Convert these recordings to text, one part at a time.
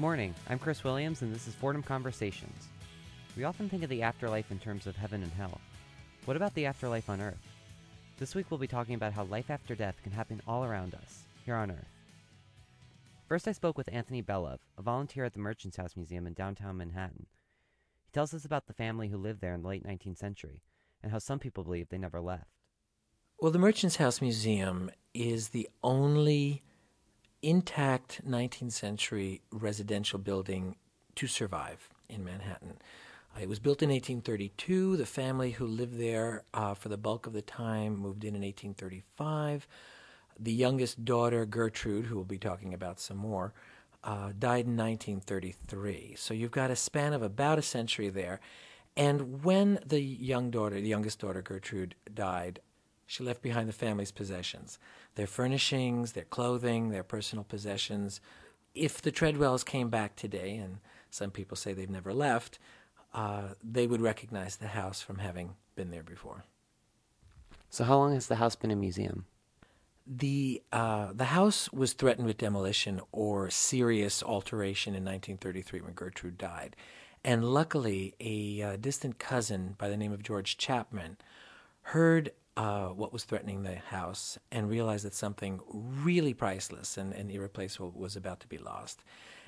Good morning. I'm Chris Williams, and this is Fordham Conversations. We often think of the afterlife in terms of heaven and hell. What about the afterlife on Earth? This week we'll be talking about how life after death can happen all around us, here on Earth. First, I spoke with Anthony Bellov, a volunteer at the Merchants House Museum in downtown Manhattan. He tells us about the family who lived there in the late 19th century and how some people believe they never left. Well, the Merchants House Museum is the only intact 19th century residential building to survive in Manhattan. Uh, it was built in 1832. The family who lived there uh, for the bulk of the time moved in in 1835. The youngest daughter, Gertrude, who we'll be talking about some more, uh, died in 1933. So you've got a span of about a century there. And when the young daughter, the youngest daughter, Gertrude, died, she left behind the family's possessions their furnishings, their clothing, their personal possessions. If the Treadwells came back today, and some people say they've never left, uh, they would recognize the house from having been there before. So, how long has the house been a museum? The uh, the house was threatened with demolition or serious alteration in 1933 when Gertrude died, and luckily, a uh, distant cousin by the name of George Chapman heard uh, what was threatening the house and realized that something really priceless and, and, irreplaceable was about to be lost.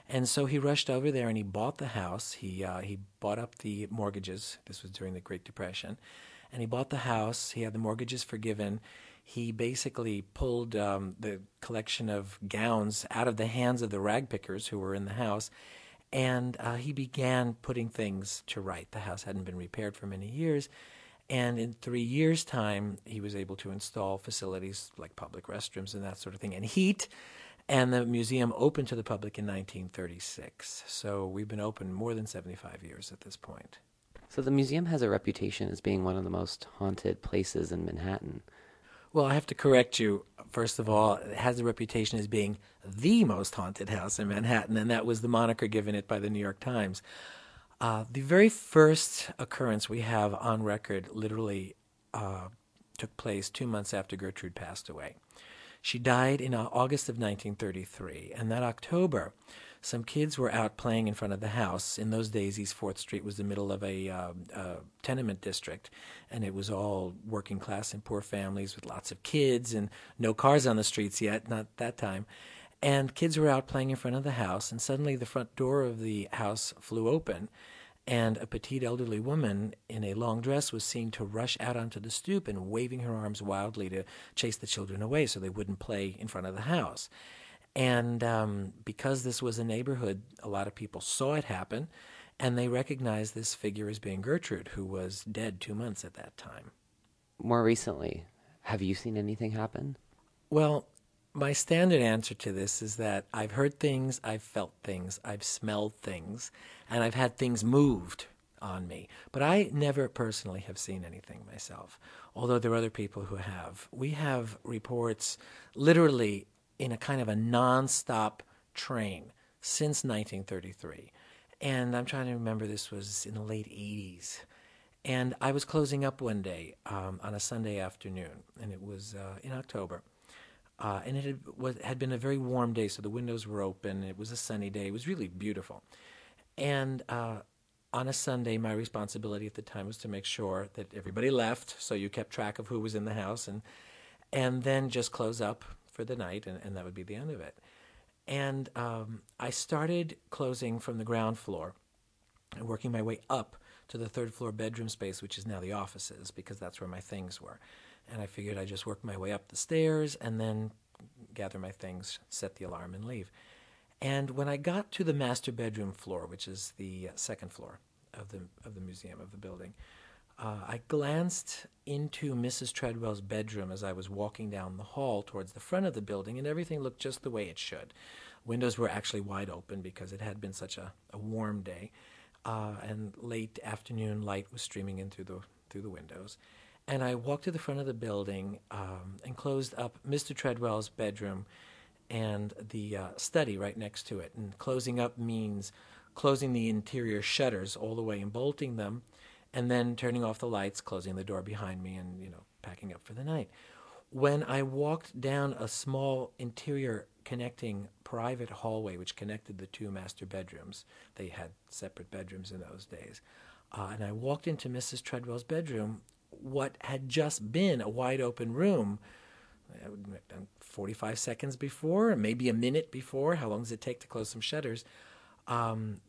And so he rushed over there and he bought the house. He, uh, he bought up the mortgages. This was during the Great Depression. And he bought the house. He had the mortgages forgiven. He basically pulled um, the collection of gowns out of the hands of the rag pickers who were in the house. And uh, he began putting things to right. The house hadn't been repaired for many years and in three years' time, he was able to install facilities like public restrooms and that sort of thing, and heat. And the museum opened to the public in 1936. So we've been open more than 75 years at this point. So the museum has a reputation as being one of the most haunted places in Manhattan. Well, I have to correct you. First of all, it has a reputation as being the most haunted house in Manhattan, and that was the moniker given it by the New York Times. Uh, the very first occurrence we have on record literally uh, took place two months after Gertrude passed away. She died in uh, August of 1933, and that October, some kids were out playing in front of the house. In those days, East Fourth Street was the middle of a, uh, a tenement district, and it was all working class and poor families with lots of kids and no cars on the streets yet, not that time. And kids were out playing in front of the house, and suddenly the front door of the house flew open, and a petite elderly woman in a long dress was seen to rush out onto the stoop and waving her arms wildly to chase the children away so they wouldn't play in front of the house. And um, because this was a neighborhood, a lot of people saw it happen, and they recognized this figure as being Gertrude, who was dead two months at that time. More recently, have you seen anything happen? Well, my standard answer to this is that I've heard things, I've felt things, I've smelled things, and I've had things moved on me. But I never personally have seen anything myself, although there are other people who have. We have reports literally in a kind of a nonstop train since 1933. And I'm trying to remember this was in the late 80s. And I was closing up one day um, on a Sunday afternoon, and it was uh, in October uh, and it had, was, had been a very warm day, so the windows were open. It was a sunny day. It was really beautiful. And uh, on a Sunday, my responsibility at the time was to make sure that everybody left, so you kept track of who was in the house, and and then just close up for the night, and, and that would be the end of it. And um, I started closing from the ground floor and working my way up to the third floor bedroom space, which is now the offices, because that's where my things were and I figured I'd just work my way up the stairs and then gather my things, set the alarm, and leave. And when I got to the master bedroom floor, which is the uh, second floor of the of the museum of the building, uh, I glanced into Mrs. Treadwell's bedroom as I was walking down the hall towards the front of the building, and everything looked just the way it should. Windows were actually wide open because it had been such a, a warm day, uh, and late afternoon light was streaming in through the through the windows. And I walked to the front of the building um, and closed up Mr. Treadwell's bedroom and the uh, study right next to it. And closing up means closing the interior shutters all the way and bolting them, and then turning off the lights, closing the door behind me, and you know packing up for the night. When I walked down a small interior connecting private hallway, which connected the two master bedrooms. They had separate bedrooms in those days. Uh, and I walked into Mrs. Treadwell's bedroom, what had just been a wide open room. uh, 45 seconds before, maybe a minute before, how long does it take to close some shutters, um,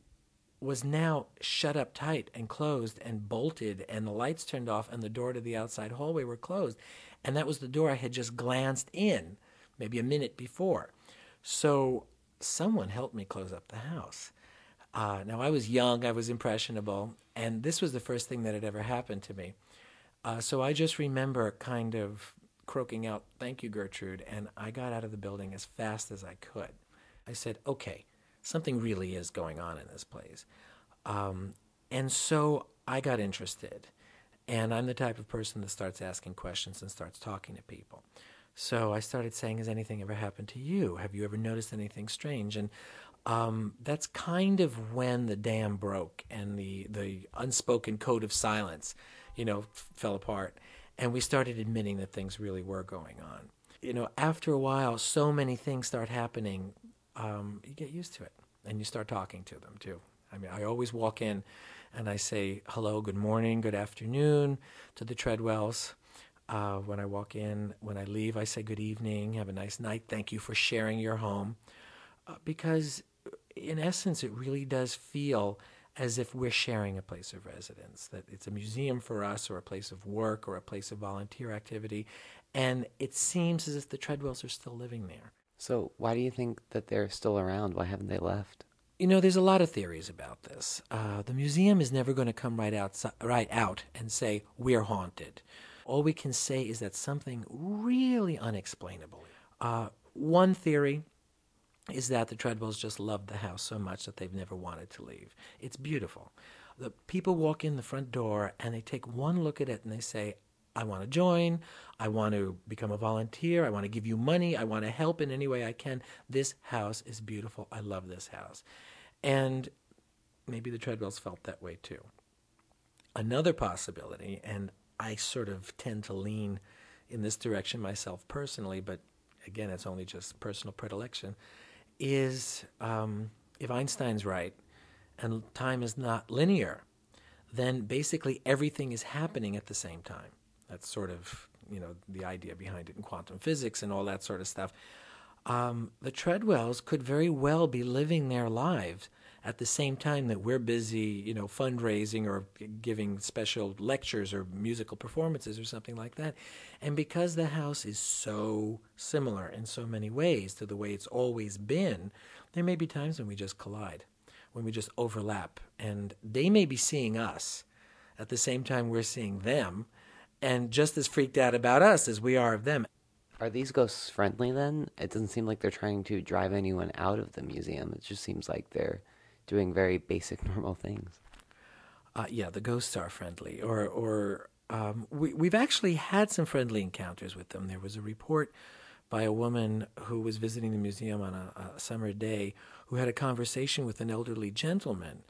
was now shut up tight and closed and bolted, and the lights turned off, and the door to the outside hallway were closed. And that was the door I had just glanced in maybe a minute before. So someone helped me close up the house. Uh, now, I was young, I was impressionable, and this was the first thing that had ever happened to me. Uh, so I just remember kind of croaking out, Thank you, Gertrude, and I got out of the building as fast as I could. I said, Okay, something really is going on in this place. Um, and so I got interested. And I'm the type of person that starts asking questions and starts talking to people. So I started saying, Has anything ever happened to you? Have you ever noticed anything strange? And um, that's kind of when the dam broke and the, the unspoken code of silence, you know, fell apart. And we started admitting that things really were going on. You know, after a while, so many things start happening, um, you get used to it and you start talking to them too. I mean, I always walk in and I say hello, good morning, good afternoon to the Treadwells. Uh, when I walk in, when I leave, I say good evening, have a nice night, thank you for sharing your home. Uh, because, in essence, it really does feel as if we're sharing a place of residence, that it's a museum for us, or a place of work, or a place of volunteer activity. And it seems as if the Treadwells are still living there. So, why do you think that they're still around? Why haven't they left? You know, there's a lot of theories about this. Uh, the museum is never going to come right out, right out and say we're haunted. All we can say is that something really unexplainable. Uh, one theory is that the Treadwells just loved the house so much that they've never wanted to leave. It's beautiful. The people walk in the front door and they take one look at it and they say, I want to join. I want to become a volunteer. I want to give you money. I want to help in any way I can. This house is beautiful. I love this house. And maybe the Treadwells felt that way too. Another possibility, and I sort of tend to lean in this direction myself personally, but again, it's only just personal predilection, is um, if Einstein's right and time is not linear, then basically everything is happening at the same time. That's sort of you know the idea behind it in quantum physics and all that sort of stuff. Um, the Treadwells could very well be living their lives at the same time that we're busy, you know, fundraising or giving special lectures or musical performances or something like that. And because the house is so similar in so many ways to the way it's always been, there may be times when we just collide, when we just overlap, and they may be seeing us at the same time we're seeing them and just as freaked out about us as we are of them. Are these ghosts friendly then? It doesn't seem like they're trying to drive anyone out of the museum. It just seems like they're doing very basic, normal things. Uh, yeah, the ghosts are friendly. Or, or um, we, we've actually had some friendly encounters with them. There was a report by a woman who was visiting the museum on a, a summer day who had a conversation with an elderly gentleman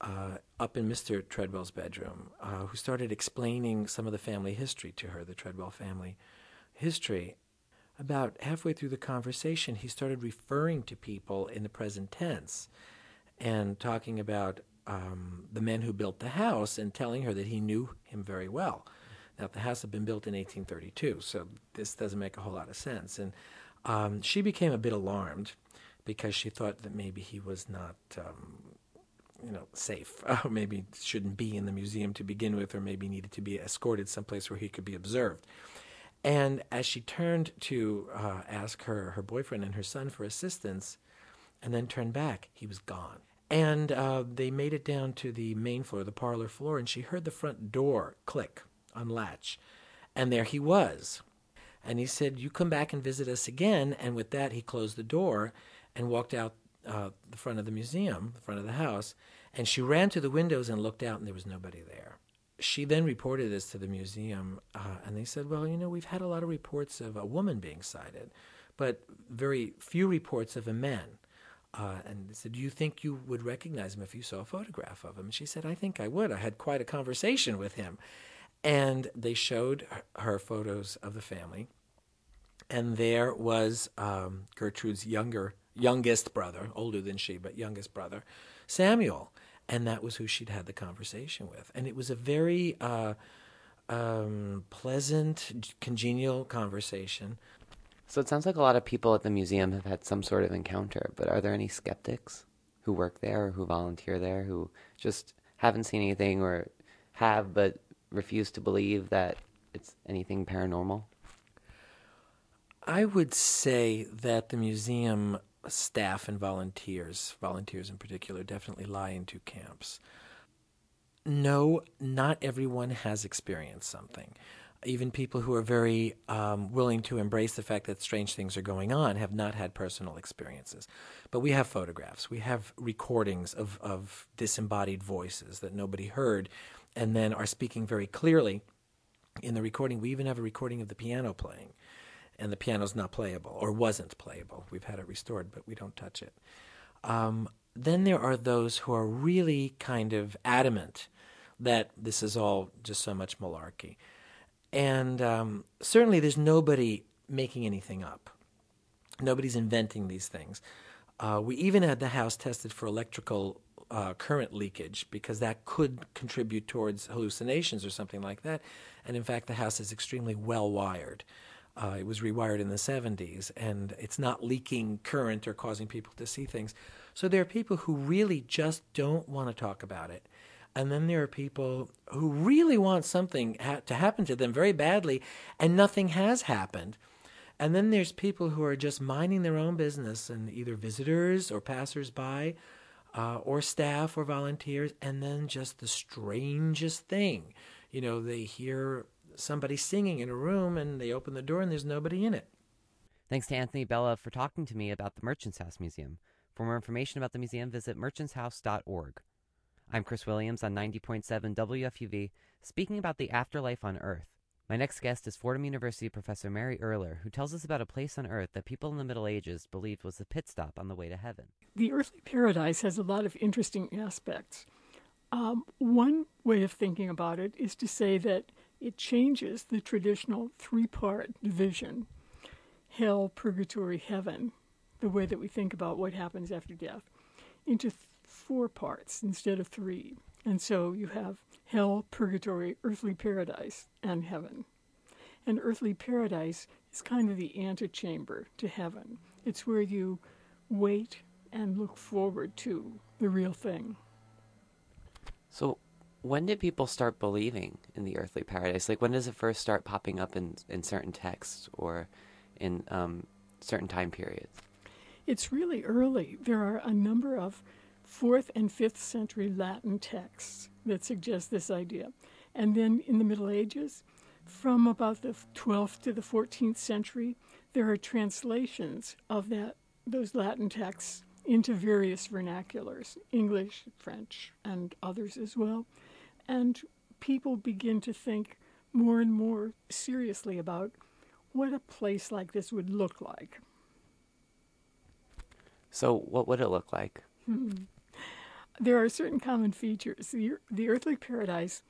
uh, up in Mr. Treadwell's bedroom, uh, who started explaining some of the family history to her, the Treadwell family history. About halfway through the conversation, he started referring to people in the present tense and talking about um, the men who built the house and telling her that he knew him very well. Now, the house had been built in 1832, so this doesn't make a whole lot of sense. And um, she became a bit alarmed because she thought that maybe he was not um, you know, safe. Uh, maybe shouldn't be in the museum to begin with, or maybe needed to be escorted someplace where he could be observed. And as she turned to uh, ask her her boyfriend and her son for assistance, and then turned back, he was gone. And uh, they made it down to the main floor, the parlor floor, and she heard the front door click, unlatch, and there he was. And he said, "You come back and visit us again." And with that, he closed the door and walked out uh, the front of the museum, the front of the house, and she ran to the windows and looked out, and there was nobody there. She then reported this to the museum, uh, and they said, Well, you know, we've had a lot of reports of a woman being sighted, but very few reports of a man. Uh, and said, Do you think you would recognize him if you saw a photograph of him? And she said, I think I would. I had quite a conversation with him. And they showed her photos of the family. and there was um, Gertrude's younger, youngest brother, older than she, but youngest brother, Samuel, and that was who she'd had the conversation with, and it was a very uh, um, pleasant, congenial conversation. So it sounds like a lot of people at the museum have had some sort of encounter, but are there any skeptics who work there or who volunteer there who just haven't seen anything or have but refuse to believe that it's anything paranormal? I would say that the museum staff and volunteers, volunteers in particular, definitely lie in two camps. No, not everyone has experienced something. Even people who are very um, willing to embrace the fact that strange things are going on have not had personal experiences. But we have photographs, we have recordings of, of disembodied voices that nobody heard and then are speaking very clearly in the recording. We even have a recording of the piano playing and the piano's not playable or wasn't playable. We've had it restored, but we don't touch it. Um, then there are those who are really kind of adamant that this is all just so much malarkey. And um, certainly there's nobody making anything up. Nobody's inventing these things. Uh, we even had the house tested for electrical uh, current leakage because that could contribute towards hallucinations or something like that. And in fact, the house is extremely well wired. Uh, it was rewired in the 70s, and it's not leaking current or causing people to see things. So there are people who really just don't want to talk about it. And then there are people who really want something ha- to happen to them very badly, and nothing has happened. And then there's people who are just minding their own business, and either visitors or passersby, uh, or staff or volunteers, and then just the strangest thing. You know, they hear somebody singing in a room and they open the door and there's nobody in it. Thanks to Anthony Bella for talking to me about the Merchants House Museum. For more information about the museum, visit merchantshouse.org. I'm Chris Williams on 90.7 WFUV, speaking about the afterlife on Earth. My next guest is Fordham University professor Mary Erler, who tells us about a place on Earth that people in the Middle Ages believed was the pit stop on the way to heaven. The earthly paradise has a lot of interesting aspects. Um, one way of thinking about it is to say that it changes the traditional three part division hell, purgatory, heaven, the way that we think about what happens after death, into four parts instead of three. And so you have hell, purgatory, earthly paradise, and heaven. And earthly paradise is kind of the antechamber to heaven. It's where you wait and look forward to the real thing. So, when did people start believing in the earthly paradise? Like, when does it first start popping up in, in certain texts or in um, certain time periods? It's really early. There are a number of fourth and fifth century Latin texts that suggest this idea. And then in the Middle Ages, from about the 12th to the 14th century, there are translations of that those Latin texts into various vernaculars, English, French, and others as well. And people begin to think more and more seriously about what a place like this would look like. So, what would it look like? Hmm. There are certain common features. The, the earthly paradise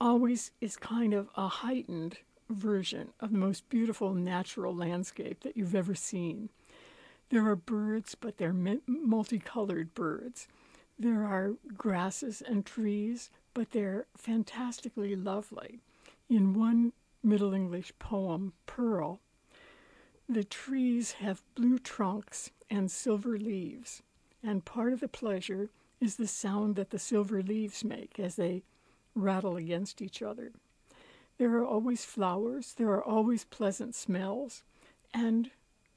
always is kind of a heightened version of the most beautiful natural landscape that you've ever seen. There are birds, but they're multicolored birds. There are grasses and trees, but they're fantastically lovely. In one Middle English poem, Pearl, the trees have blue trunks and silver leaves, and part of the pleasure is the sound that the silver leaves make as they rattle against each other. There are always flowers, there are always pleasant smells, and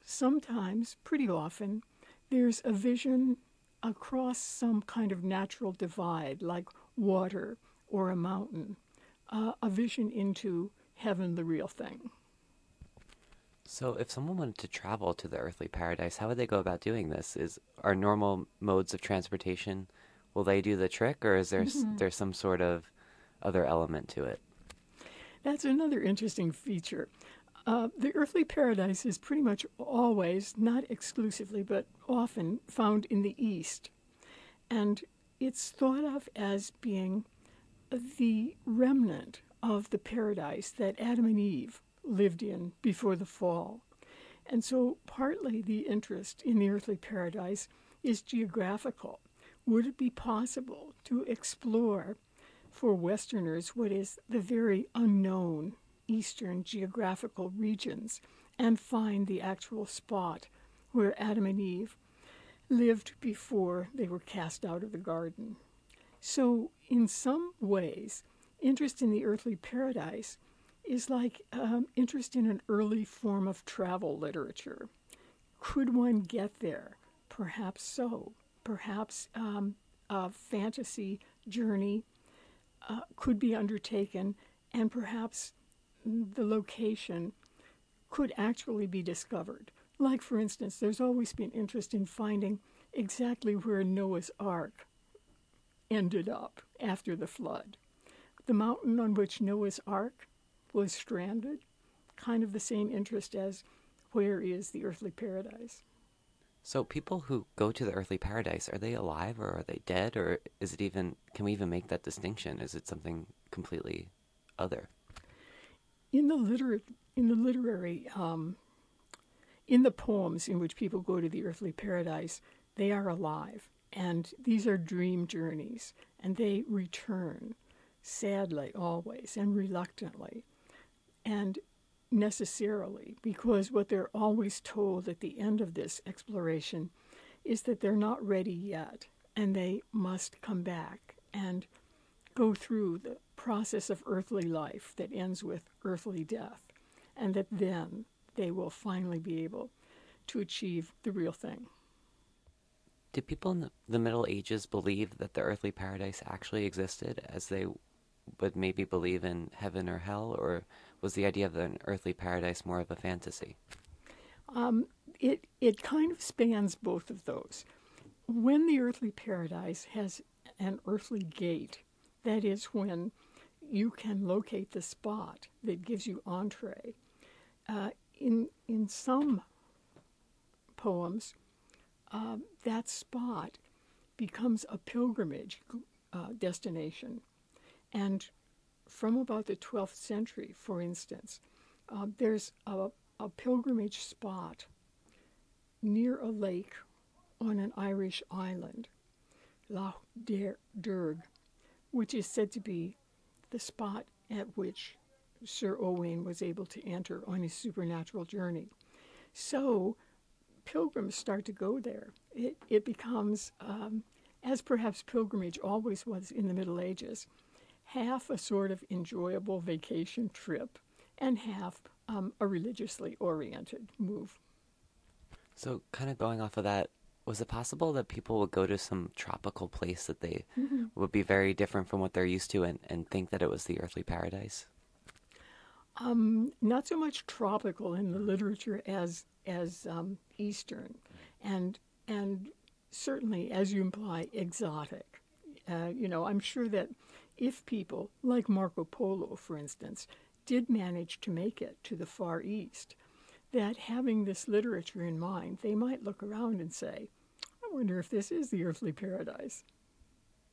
sometimes, pretty often, there's a vision across some kind of natural divide, like water or a mountain, uh, a vision into heaven, the real thing. So, if someone wanted to travel to the earthly paradise, how would they go about doing this? Is our normal modes of transportation will they do the trick, or is there mm-hmm. there some sort of other element to it? That's another interesting feature. Uh, the earthly paradise is pretty much always, not exclusively, but often found in the East. And it's thought of as being the remnant of the paradise that Adam and Eve lived in before the fall. And so, partly the interest in the earthly paradise is geographical. Would it be possible to explore for Westerners what is the very unknown eastern geographical regions and find the actual spot where Adam and Eve lived before they were cast out of the garden? So, in some ways, interest in the earthly paradise is like um, interest in an early form of travel literature. Could one get there? Perhaps so. Perhaps um, a fantasy journey uh, could be undertaken, and perhaps the location could actually be discovered. Like, for instance, there's always been interest in finding exactly where Noah's Ark ended up after the flood. The mountain on which Noah's Ark was stranded, kind of the same interest as where is the earthly paradise. So people who go to the earthly paradise, are they alive or are they dead or is it even can we even make that distinction? Is it something completely other? In the liter- in the literary um, in the poems in which people go to the earthly paradise, they are alive. And these are dream journeys, and they return sadly always and reluctantly and necessarily, because what they're always told at the end of this exploration is that they're not ready yet and they must come back and go through the process of earthly life that ends with earthly death, and that then they will finally be able to achieve the real thing. Did people in the Middle Ages believe that the earthly paradise actually existed as they would maybe believe in heaven or hell, or was the idea of an earthly paradise more of a fantasy? Um, it it kind of spans both of those. When the earthly paradise has an earthly gate, that is when you can locate the spot that gives you entree. Uh, in in some poems, uh, that spot becomes a pilgrimage uh, destination, and from about the 12th century, for instance, uh, there's a, a, pilgrimage spot near a lake on an Irish island, Lough Derg, which is said to be the spot at which Sir Owain was able to enter on his supernatural journey. So pilgrims start to go there. It, it becomes, um, as perhaps pilgrimage always was in the Middle Ages, half a sort of enjoyable vacation trip and half um, a religiously oriented move. So, kind of going off of that, was it possible that people would go to some tropical place that they mm-hmm. would be very different from what they're used to and, and think that it was the earthly paradise? Um, not so much tropical in the literature as as um, Eastern, and and certainly, as you imply, exotic. Uh, you know, I'm sure that if people, like Marco Polo, for instance, did manage to make it to the Far East, that having this literature in mind, they might look around and say, I wonder if this is the earthly paradise.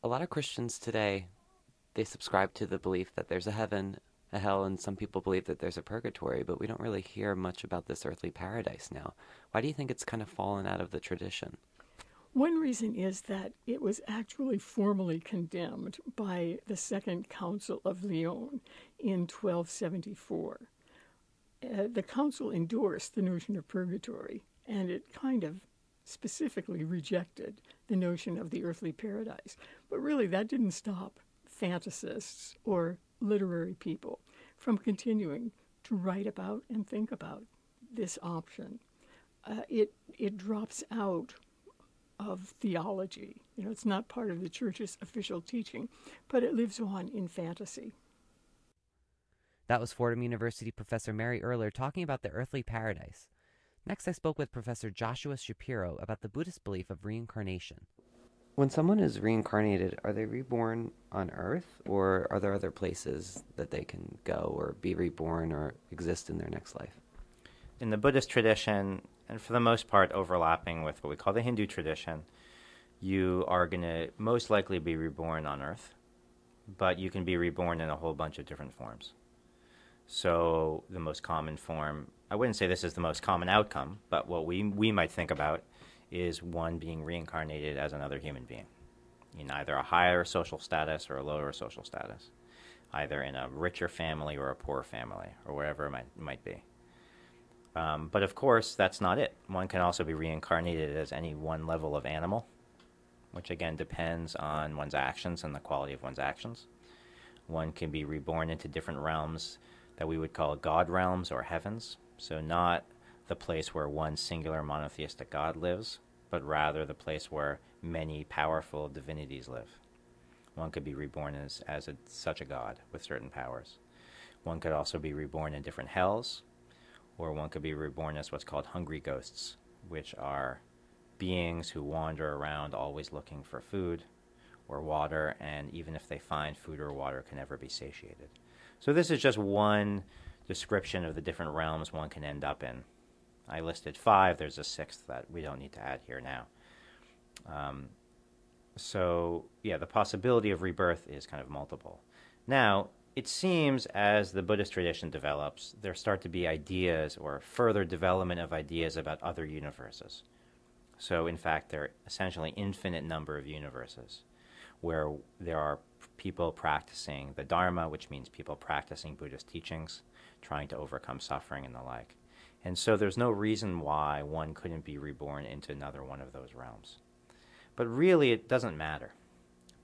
A lot of Christians today, they subscribe to the belief that there's a heaven, a hell, and some people believe that there's a purgatory, but we don't really hear much about this earthly paradise now. Why do you think it's kind of fallen out of the tradition? One reason is that it was actually formally condemned by the Second Council of Lyon in 1274. Uh, the council endorsed the notion of purgatory, and it kind of specifically rejected the notion of the earthly paradise. But really, that didn't stop fantasists or literary people from continuing to write about and think about this option. Uh, it, it drops out of theology. You know, it's not part of the church's official teaching, but it lives on in fantasy. That was Fordham University professor Mary Erler talking about the earthly paradise. Next, I spoke with Professor Joshua Schapiro about the Buddhist belief of reincarnation. When someone is reincarnated, are they reborn on Earth, or are there other places that they can go or be reborn or exist in their next life? In the Buddhist tradition, and for the most part overlapping with what we call the Hindu tradition, you are going to most likely be reborn on Earth, but you can be reborn in a whole bunch of different forms. So the most common form, I wouldn't say this is the most common outcome, but what we, we might think about is one being reincarnated as another human being in either a higher social status or a lower social status, either in a richer family or a poor family, or wherever it might, might be. Um, but of course, that's not it. One can also be reincarnated as any one level of animal, which again depends on one's actions and the quality of one's actions. One can be reborn into different realms that we would call God realms or heavens. So, not the place where one singular monotheistic God lives, but rather the place where many powerful divinities live. One could be reborn as, as a, such a God with certain powers. One could also be reborn in different hells, or one could be reborn as what's called hungry ghosts, which are beings who wander around always looking for food or water, and even if they find food or water, can never be satiated. So, this is just one description of the different realms one can end up in. I listed five, there's a sixth that we don't need to add here now. Um, so, yeah, the possibility of rebirth is kind of multiple. Now, it seems as the Buddhist tradition develops, there start to be ideas or further development of ideas about other universes. So, in fact, there are essentially infinite number of universes where there are people practicing the Dharma, which means people practicing Buddhist teachings, trying to overcome suffering and the like. And so there's no reason why one couldn't be reborn into another one of those realms. But really, it doesn't matter.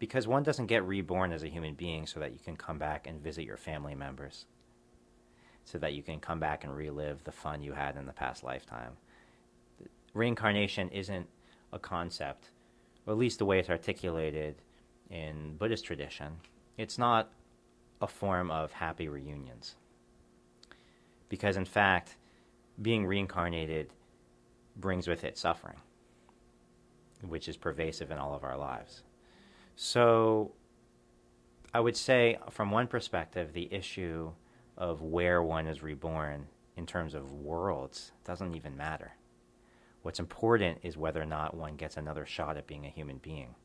Because one doesn't get reborn as a human being so that you can come back and visit your family members, so that you can come back and relive the fun you had in the past lifetime. Reincarnation isn't a concept, or at least the way it's articulated in Buddhist tradition. It's not a form of happy reunions. Because, in fact, being reincarnated brings with it suffering, which is pervasive in all of our lives. So, I would say, from one perspective, the issue of where one is reborn in terms of worlds doesn't even matter. What's important is whether or not one gets another shot at being a human being.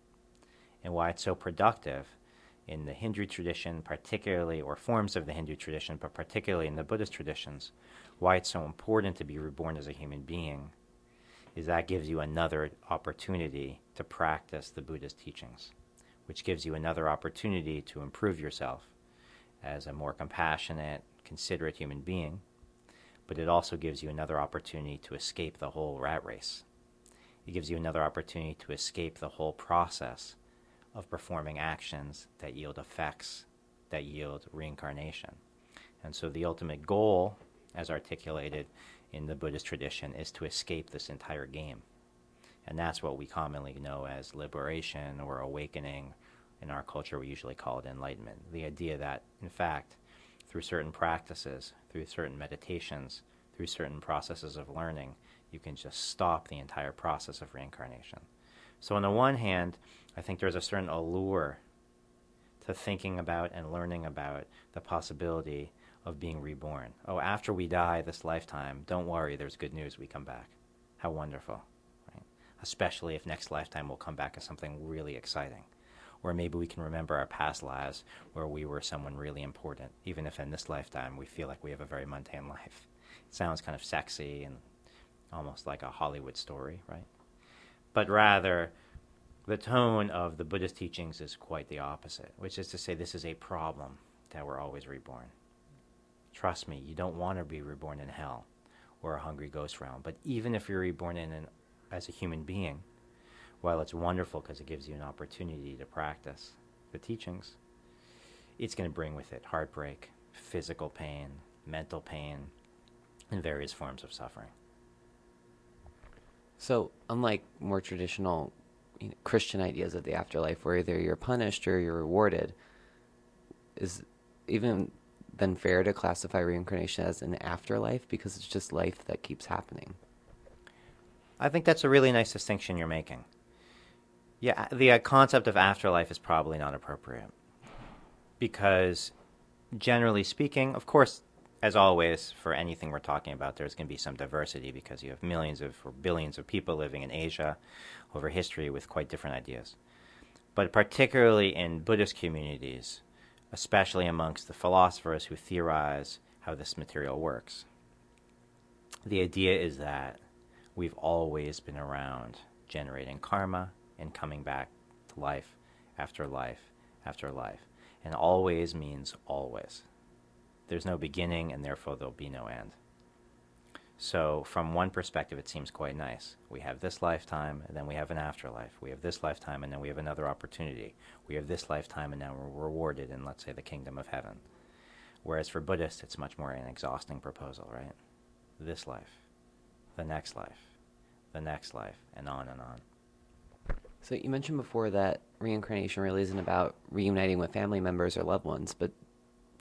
And why it's so productive in the Hindu tradition, particularly, or forms of the Hindu tradition, but particularly in the Buddhist traditions, why it's so important to be reborn as a human being is that gives you another opportunity to practice the Buddhist teachings, which gives you another opportunity to improve yourself as a more compassionate, considerate human being, but it also gives you another opportunity to escape the whole rat race. It gives you another opportunity to escape the whole process of performing actions that yield effects that yield reincarnation. And so the ultimate goal as articulated in the Buddhist tradition, is to escape this entire game. And that's what we commonly know as liberation or awakening. In our culture, we usually call it enlightenment. The idea that, in fact, through certain practices, through certain meditations, through certain processes of learning, you can just stop the entire process of reincarnation. So, on the one hand, I think there's a certain allure to thinking about and learning about the possibility of being reborn. Oh, after we die this lifetime, don't worry, there's good news, we come back. How wonderful? Especially if next lifetime we'll come back as something really exciting. Or maybe we can remember our past lives where we were someone really important, even if in this lifetime we feel like we have a very mundane life. It sounds kind of sexy and almost like a Hollywood story, right? But rather, the tone of the Buddhist teachings is quite the opposite, which is to say, this is a problem that we're always reborn. Trust me, you don't want to be reborn in hell or a hungry ghost realm. But even if you're reborn in an, as a human being, while it's wonderful because it gives you an opportunity to practice the teachings, it's going to bring with it heartbreak, physical pain, mental pain, and various forms of suffering. So, unlike more traditional you know, Christian ideas of the afterlife, where either you're punished or you're rewarded, is even then fair to classify reincarnation as an afterlife because it's just life that keeps happening. I think that's a really nice distinction you're making. Yeah, the uh, concept of afterlife is probably not appropriate because, generally speaking, of course, as always, for anything we're talking about, there's going to be some diversity because you have millions of or billions of people living in Asia over history with quite different ideas. But particularly in Buddhist communities, especially amongst the philosophers who theorize how this material works. The idea is that we've always been around generating karma and coming back to life after life after life. And always means always. There's no beginning, and therefore there'll be no end. So, from one perspective, it seems quite nice. We have this lifetime, and then we have an afterlife. We have this lifetime, and then we have another opportunity. We have this lifetime, and now we're rewarded in, let's say, the kingdom of heaven. Whereas for Buddhists, it's much more an exhausting proposal, right? This life, the next life, the next life, and on and on. So you mentioned before that reincarnation really isn't about reuniting with family members or loved ones, but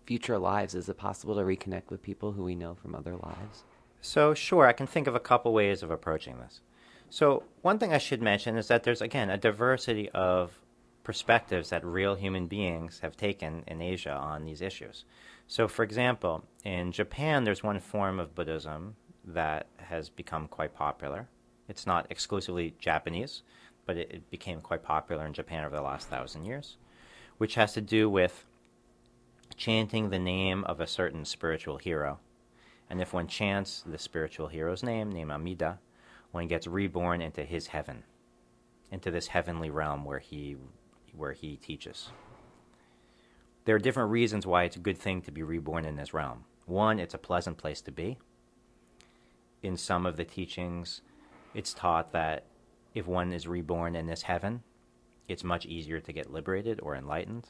future lives. Is it possible to reconnect with people who we know from other lives? So, sure, I can think of a couple ways of approaching this. So, one thing I should mention is that there's, again, a diversity of perspectives that real human beings have taken in Asia on these issues. So, for example, in Japan, there's one form of Buddhism that has become quite popular. It's not exclusively Japanese, but it, it became quite popular in Japan over the last thousand years, which has to do with chanting the name of a certain spiritual hero and if one chants the spiritual hero's name, named Amida, one gets reborn into his heaven, into this heavenly realm where he, where he teaches. There are different reasons why it's a good thing to be reborn in this realm. One, it's a pleasant place to be. In some of the teachings, it's taught that if one is reborn in this heaven, it's much easier to get liberated or enlightened.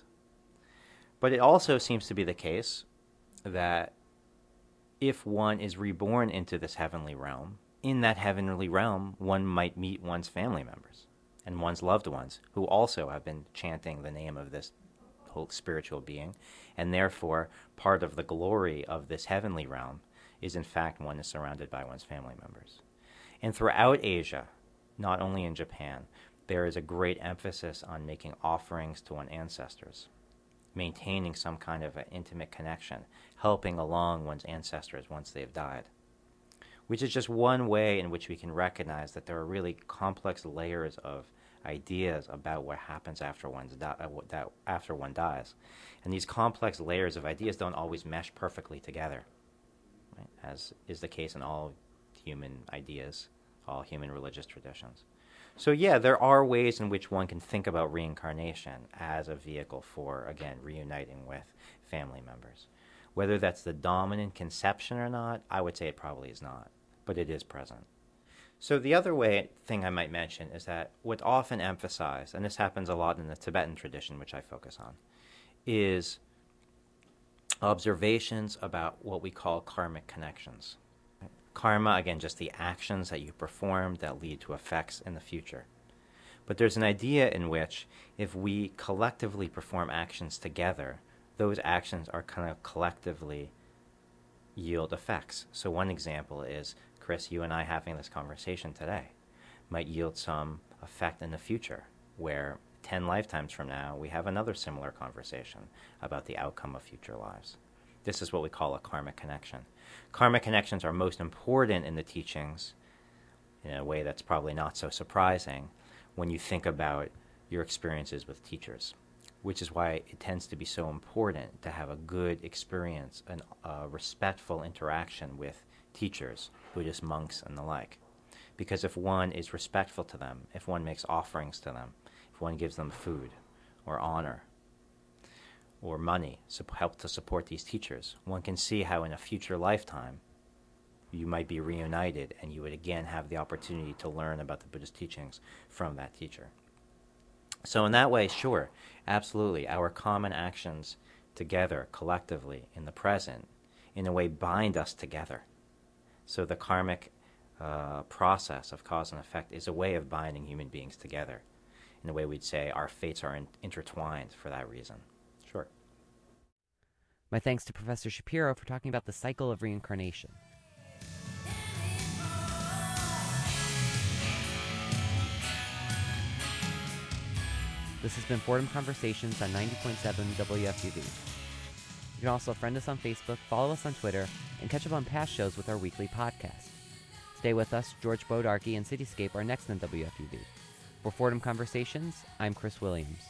But it also seems to be the case that if one is reborn into this heavenly realm, in that heavenly realm, one might meet one's family members and one's loved ones who also have been chanting the name of this whole spiritual being, and therefore part of the glory of this heavenly realm is in fact one is surrounded by one's family members. And throughout Asia, not only in Japan, there is a great emphasis on making offerings to one's ancestors maintaining some kind of an intimate connection, helping along one's ancestors once they've died. Which is just one way in which we can recognize that there are really complex layers of ideas about what happens after one's uh, that after one dies, and these complex layers of ideas don't always mesh perfectly together, right? as is the case in all human ideas, all human religious traditions. So, yeah, there are ways in which one can think about reincarnation as a vehicle for, again, reuniting with family members. Whether that's the dominant conception or not, I would say it probably is not, but it is present. So, the other way thing I might mention is that what's often emphasized, and this happens a lot in the Tibetan tradition, which I focus on, is observations about what we call karmic connections. Karma, again, just the actions that you perform that lead to effects in the future. But there's an idea in which if we collectively perform actions together, those actions are kind of collectively yield effects. So, one example is Chris, you and I having this conversation today might yield some effect in the future where 10 lifetimes from now we have another similar conversation about the outcome of future lives. This is what we call a karmic connection. Karmic connections are most important in the teachings in a way that's probably not so surprising when you think about your experiences with teachers, which is why it tends to be so important to have a good experience, and a respectful interaction with teachers, Buddhist monks, and the like. Because if one is respectful to them, if one makes offerings to them, if one gives them food or honor or money to help to support these teachers. One can see how in a future lifetime you might be reunited and you would again have the opportunity to learn about the Buddhist teachings from that teacher. So, in that way, sure, absolutely, our common actions together, collectively, in the present, in a way bind us together. So, the karmic uh, process of cause and effect is a way of binding human beings together. In a way, we'd say our fates are in- intertwined for that reason. Sure. My thanks to Professor Schapiro for talking about the cycle of reincarnation. This has been Fordham Conversations on 90.7 WFUV. You can also friend us on Facebook, follow us on Twitter, and catch up on past shows with our weekly podcast. Stay with us, George Bodarky and Cityscape are next on WFUV. For Fordham Conversations, I'm Chris Williams.